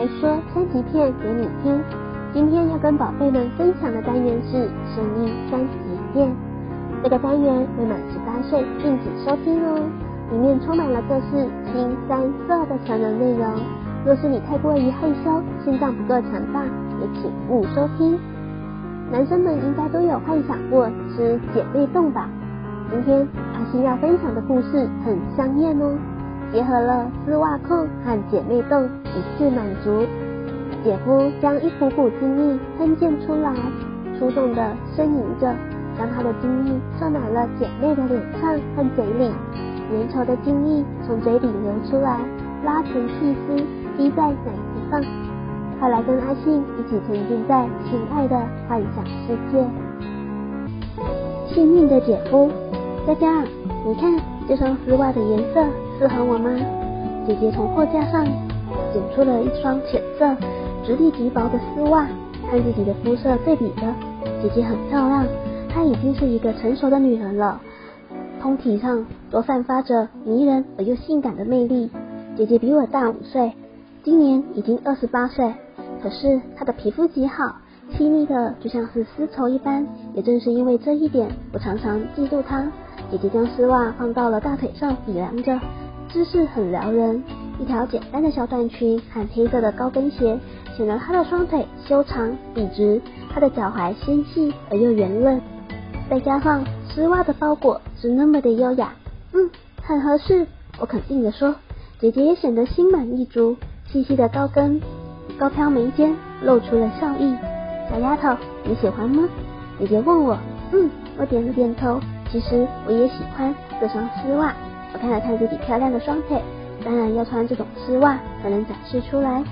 来说三级片给你听。今天要跟宝贝们分享的单元是声音三级片。这个单元未满十八岁禁止收听哦，里面充满了各式腥膻色的成人内容。若是你太过于害羞，心脏不够强大，也请勿收听。男生们应该都有幻想过吃姐妹丼吧？今天阿信要分享的故事很香艳哦，结合了丝袜控和姐妹洞一次满足。姐夫将一股股精液喷溅出来，出众的呻吟着，将他的精液射满了姐妹的脸上和嘴里，粘稠的精液从嘴里流出来，拉成细丝。滴在奶子上，快来跟阿信一起沉浸在情爱的幻想世界。幸运的姐夫，佳佳，你看这双丝袜的颜色适合我吗？姐姐从货架上捡出了一双浅色、质地极薄的丝袜，和自己的肤色对比着。姐姐很漂亮，她已经是一个成熟的女人了，通体上都散发着迷人而又性感的魅力。姐姐比我大五岁。今年已经二十八岁，可是她的皮肤极好，细腻的就像是丝绸一般。也正是因为这一点，我常常嫉妒她。姐姐将丝袜放到了大腿上比量着，姿势很撩人。一条简单的小短裙和黑色的高跟鞋，显得她的双腿修长笔直，她的脚踝纤细而又圆润。再加上丝袜的包裹是那么的优雅，嗯，很合适。我肯定地说，姐姐也显得心满意足。细细的高跟，高挑眉间露出了笑意。小丫头，你喜欢吗？姐姐问我。嗯，我点了点头。其实我也喜欢这双丝袜。我看了看自己漂亮的双腿，当然要穿这种丝袜才能展示出来。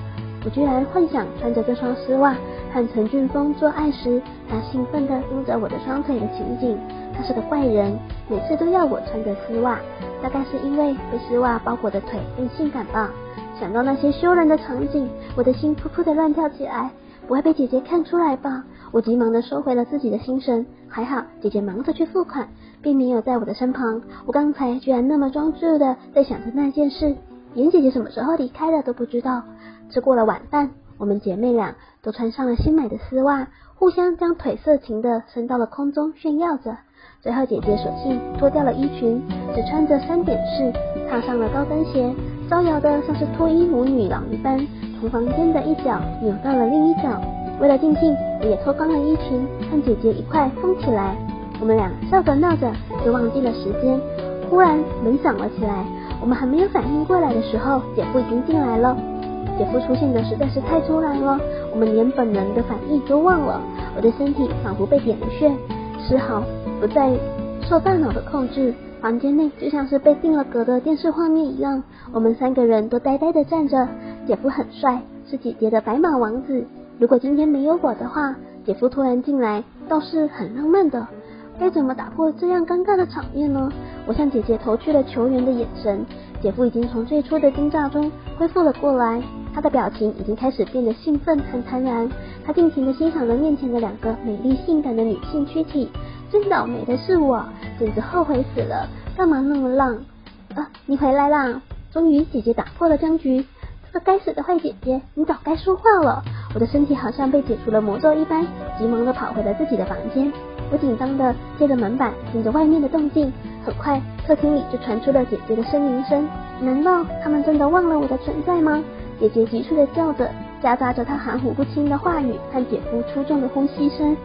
我居然幻想穿着这双丝袜和陈俊峰做爱时，他兴奋地撸着我的双腿的情景。他是个怪人，每次都要我穿着丝袜，大概是因为被丝袜包裹的腿更性感吧。想到那些羞人的场景，我的心扑扑的乱跳起来。不会被姐姐看出来吧？我急忙的收回了自己的心神。还好姐姐忙着去付款，并没有在我的身旁。我刚才居然那么专注的在想着那件事，连姐姐什么时候离开的都不知道。吃过了晚饭，我们姐妹俩都穿上了新买的丝袜，互相将腿色情的伸到了空中炫耀着。最后姐姐索性脱掉了衣裙，只穿着三点式，踏上了高跟鞋。招摇的像是脱衣舞女郎一般，从房间的一角扭到了另一角。为了尽兴，我也脱光了衣裙，和姐姐一块疯起来。我们俩笑着闹着，就忘记了时间。忽然门响了起来，我们还没有反应过来的时候，姐夫已经进来了。姐夫出现的实在是太突然了，我们连本能的反应都忘了。我的身体仿佛被点了穴，丝毫不再受大脑的控制。房间内就像是被定了格的电视画面一样，我们三个人都呆呆的站着。姐夫很帅，是姐姐的白马王子。如果今天没有我的话，姐夫突然进来倒是很浪漫的。该怎么打破这样尴尬的场面呢？我向姐姐投去了求援的眼神。姐夫已经从最初的惊讶中恢复了过来，他的表情已经开始变得兴奋和坦然。他尽情的欣赏着面前的两个美丽性感的女性躯体。真倒霉的是我，简直后悔死了！干嘛那么浪？啊，你回来啦！终于，姐姐打破了僵局。这个该死的坏姐姐，你早该说话了！我的身体好像被解除了魔咒一般，急忙的跑回了自己的房间。我紧张的贴着门板，听着外面的动静。很快，客厅里就传出了姐姐的呻吟声。难道他们真的忘了我的存在吗？姐姐急促的叫着，夹杂着她含糊不清的话语和姐夫粗重的呼吸声。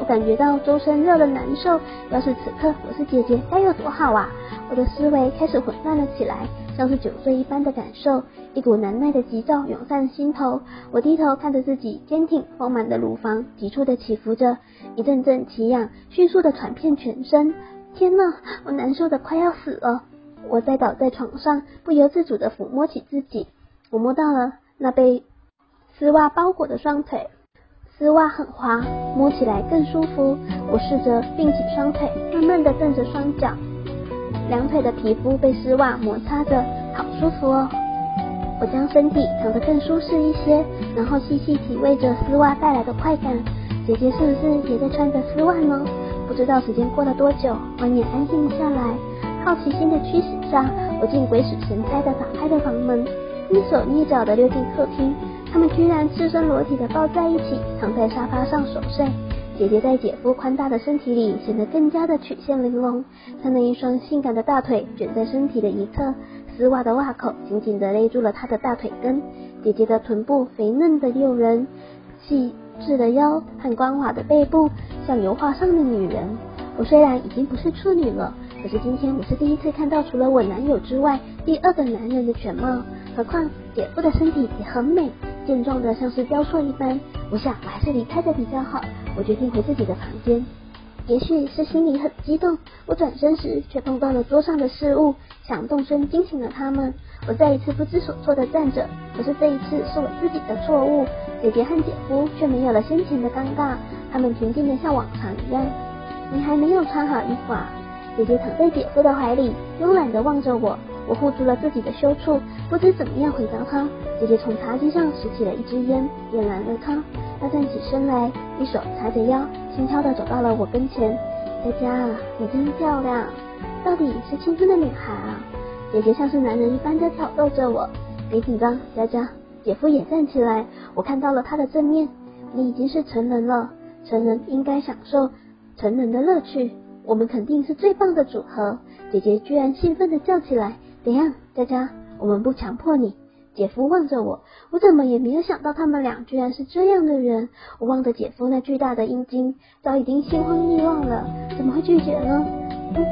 我感觉到周身热的难受，要是此刻我是姐姐，该有多好啊！我的思维开始混乱了起来，像是酒醉一般的感受，一股难耐的急躁涌上心头。我低头看着自己坚挺丰满的乳房，急促的起伏着，一阵阵奇痒，迅速的传遍全身。天呐，我难受的快要死了！我再倒在床上，不由自主的抚摸起自己，我摸到了那被丝袜包裹的双腿，丝袜很滑，摸起来更舒服。我试着并起双腿，慢慢的蹬着双脚，两腿的皮肤被丝袜摩擦着，好舒服哦。我将身体躺得更舒适一些，然后细细体味着丝袜带来的快感。姐姐是不是也在穿着丝袜呢？不知道时间过了多久，外面安静了下来。好奇心的驱使下，我竟鬼使神差地打开了房门，蹑手蹑脚地溜进客厅。他们居然赤身裸体地抱在一起，躺在沙发上熟睡。姐姐在姐夫宽大的身体里显得更加的曲线玲珑，她那一双性感的大腿卷在身体的一侧，丝袜的袜口紧紧地勒住了她的大腿根。姐姐的臀部肥嫩的诱人，细致的腰和光滑的背部像油画上的女人。我虽然已经不是处女了，可是今天我是第一次看到除了我男友之外第二个男人的全貌。何况姐夫的身体也很美，健壮的像是雕塑一般。我想我还是离开的比较好。我决定回自己的房间。也许是心里很激动，我转身时却碰到了桌上的事物，响动声惊醒了他们。我再一次不知所措的站着，可是这一次是我自己的错误。姐姐和姐夫却没有了先前的尴尬，他们平静的像往常一样。你还没有穿好衣服啊？姐姐躺在姐夫的怀里，慵懒的望着我。我护住了自己的羞处，不知怎么样回答他。姐姐从茶几上拾起了一支烟，点燃了它。她站起身来，一手叉着腰，轻悄地走到了我跟前。佳佳，你真漂亮，到底是青春的女孩啊！姐姐像是男人一般的挑逗着我。别紧张，佳佳。姐夫也站起来，我看到了他的正面。你已经是成人了，成人应该享受成人的乐趣。我们肯定是最棒的组合。姐姐居然兴奋地叫起来。怎样，佳佳？我们不强迫你。姐夫望着我，我怎么也没有想到他们俩居然是这样的人。我望着姐夫那巨大的阴茎，早已经心慌意乱了，怎么会拒绝呢？嗯，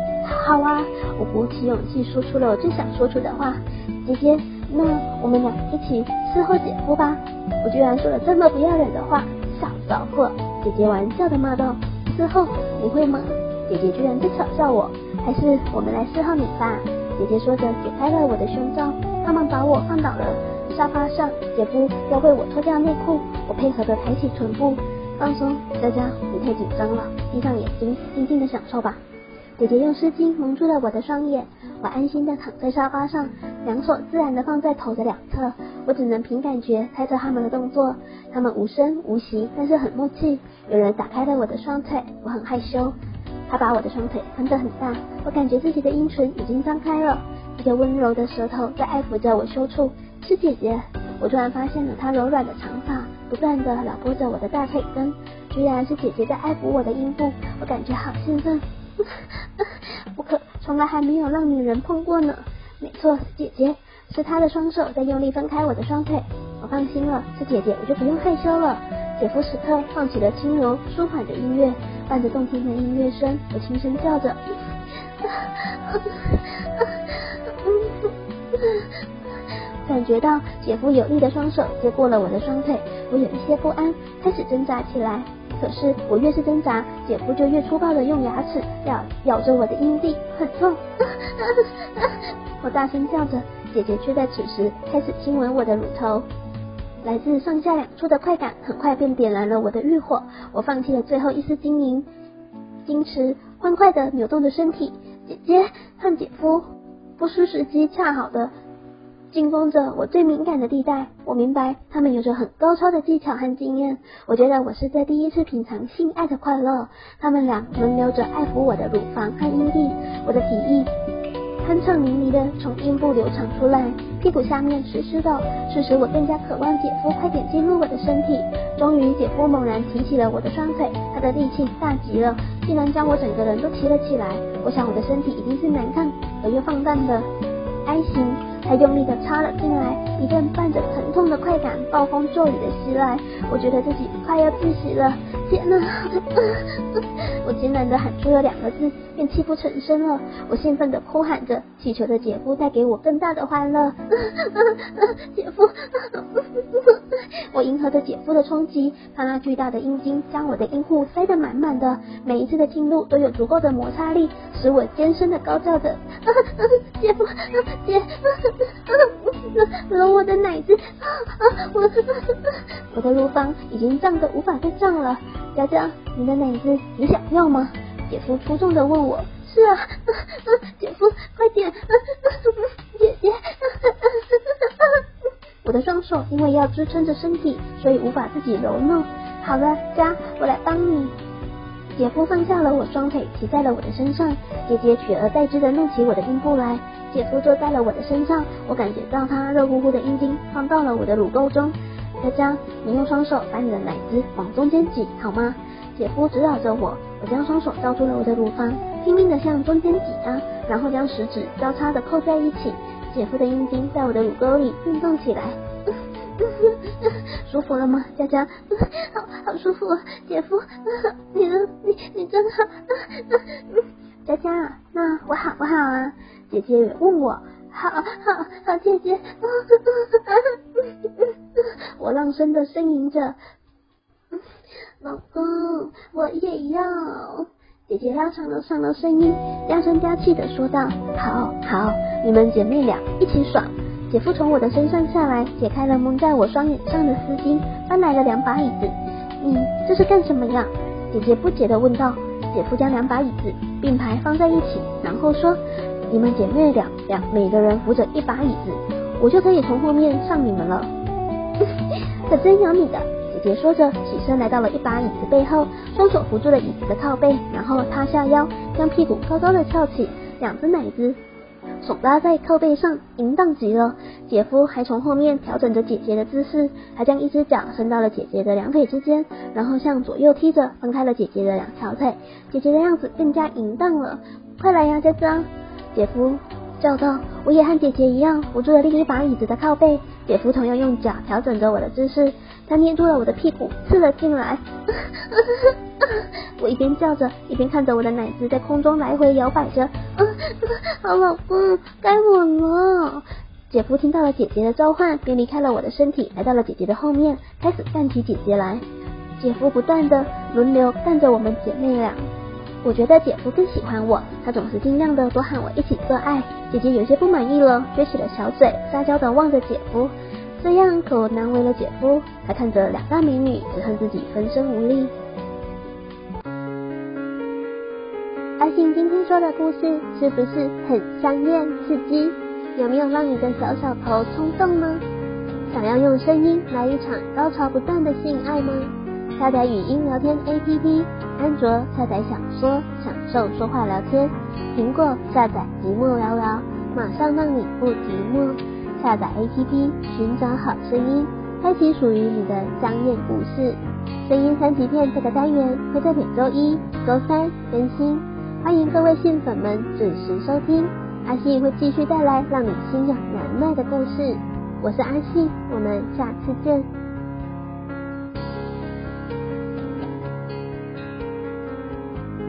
好啊，我鼓起勇气说出了我最想说出的话。姐姐，那我们俩一起伺候姐夫吧。我居然说了这么不要脸的话，小骚货！姐姐玩笑的骂道。伺候，你会吗？姐姐居然在嘲笑我，还是我们来伺候你吧。姐姐说着，解开了我的胸罩。他们把我放倒了沙发上。姐夫要为我脱掉内裤，我配合的抬起臀部，放松。佳佳，你太紧张了，闭上眼睛，静静的享受吧。姐姐用湿巾蒙住了我的双眼。我安心的躺在沙发上，两手自然的放在头的两侧。我只能凭感觉猜测他们的动作。他们无声无息，但是很默契。有人打开了我的双腿，我很害羞。他把我的双腿分得很大，我感觉自己的阴唇已经张开了，一个温柔的舌头在爱抚着我羞处。是姐姐，我突然发现了她柔软的长发，不断地撩拨着我的大腿根，居然是姐姐在爱抚我的阴部，我感觉好兴奋。我可从来还没有让女人碰过呢。没错，是姐姐，是她的双手在用力分开我的双腿。我放心了，是姐姐，我就不用害羞了。姐夫此刻放起了轻柔舒缓的音乐。伴着动听的音乐声，我轻声叫着，感觉到姐夫有力的双手接过了我的双腿，我有一些不安，开始挣扎起来。可是我越是挣扎，姐夫就越粗暴的用牙齿咬咬着我的阴蒂，很痛。我大声叫着，姐姐却在此时开始亲吻我的乳头。来自上下两处的快感，很快便点燃了我的欲火。我放弃了最后一丝晶莹，矜持欢快的扭动着身体。姐姐和姐夫不失时机，恰好的进攻着我最敏感的地带。我明白他们有着很高超的技巧和经验。我觉得我是在第一次品尝性爱的快乐。他们俩轮流着爱抚我的乳房和阴蒂，我的体液。酣畅淋漓的从阴部流淌出来，屁股下面湿湿的，此时我更加渴望姐夫快点进入我的身体。终于，姐夫猛然提起了我的双腿，他的力气大极了，竟然将我整个人都提了起来。我想我的身体一定是难看而又放荡的 I 型。他用力地插了进来，一阵伴着疼痛的快感，暴风骤雨的袭来，我觉得自己快要窒息了。天哪！我艰难的喊出了两个字，便泣不成声了。我兴奋的呼喊着，祈求着姐夫带给我更大的欢乐。姐夫，我迎合着姐夫的冲击，他那巨大的阴茎将我的阴户塞得满满的，每一次的进入都有足够的摩擦力，使我尖声的高叫着：姐夫，姐夫。我的奶子，啊我我的乳房已经胀得无法再胀了。佳佳，你的奶子你想要吗？姐夫出众地问我。是啊，姐夫，快点，姐姐。我的双手因为要支撑着身体，所以无法自己揉弄。好了，家，我来帮你。姐夫放下了我双腿，骑在了我的身上。姐姐取而代之的弄起我的阴部来。姐夫坐在了我的身上，我感觉到他热乎乎的阴茎放到了我的乳沟中。佳佳，你用双手把你的奶子往中间挤，好吗？姐夫指导着我，我将双手交出了我的乳房，拼命的向中间挤压，然后将食指交叉的扣在一起。姐夫的阴茎在我的乳沟里运动起来。舒服了吗，佳佳？好好舒服，姐夫，你？你你真好。佳佳，那我好不好啊？姐姐也问我，好好好，姐姐。我浪声的呻吟着，老公，我也要。姐姐拉长了长了声音，嗲声嗲气的说道：“好好，你们姐妹俩一起爽。”姐夫从我的身上下来，解开了蒙在我双眼上的丝巾，搬来了两把椅子。你这是干什么呀？姐姐不解地问道。姐夫将两把椅子并排放在一起，然后说：“你们姐妹俩俩每个人扶着一把椅子，我就可以从后面上你们了。”可真有你的！姐姐说着，起身来到了一把椅子背后，双手扶住了椅子的靠背，然后塌下腰，将屁股高高的翘起，两只奶子。手拉在靠背上，淫荡极了。姐夫还从后面调整着姐姐的姿势，还将一只脚伸到了姐姐的两腿之间，然后向左右踢着，分开了姐姐的两条腿。姐姐的样子更加淫荡了。快来呀，佳佳！姐夫叫道。我也和姐姐一样，扶住了另一把椅子的靠背。姐夫同样用脚调整着我的姿势，他捏住了我的屁股，刺了进来。我一边叫着，一边看着我的奶子在空中来回摇摆着。好老公，该我了。姐夫听到了姐姐的召唤，便离开了我的身体，来到了姐姐的后面，开始干起姐姐来。姐夫不断的轮流干着我们姐妹俩。我觉得姐夫更喜欢我，他总是尽量的多喊我一起做爱。姐姐有些不满意了，撅起了小嘴，撒娇的望着姐夫。这样可难为了姐夫，他看着两大美女，只恨自己分身无力。阿信今天说的故事是不是很香艳刺激？有没有让你的小小头冲动呢？想要用声音来一场高潮不断的性爱吗？下载语音聊天 APP，安卓下载小说享受说话聊天，苹果下载寂寞聊聊，马上让你不寂寞。下载 APP，寻找好声音，开启属于你的香艳故事。声音三级片这个单元会在每周一、周三更新。欢迎各位信粉们准时收听，阿信会继续带来让你心痒难耐的故事。我是阿信，我们下次见。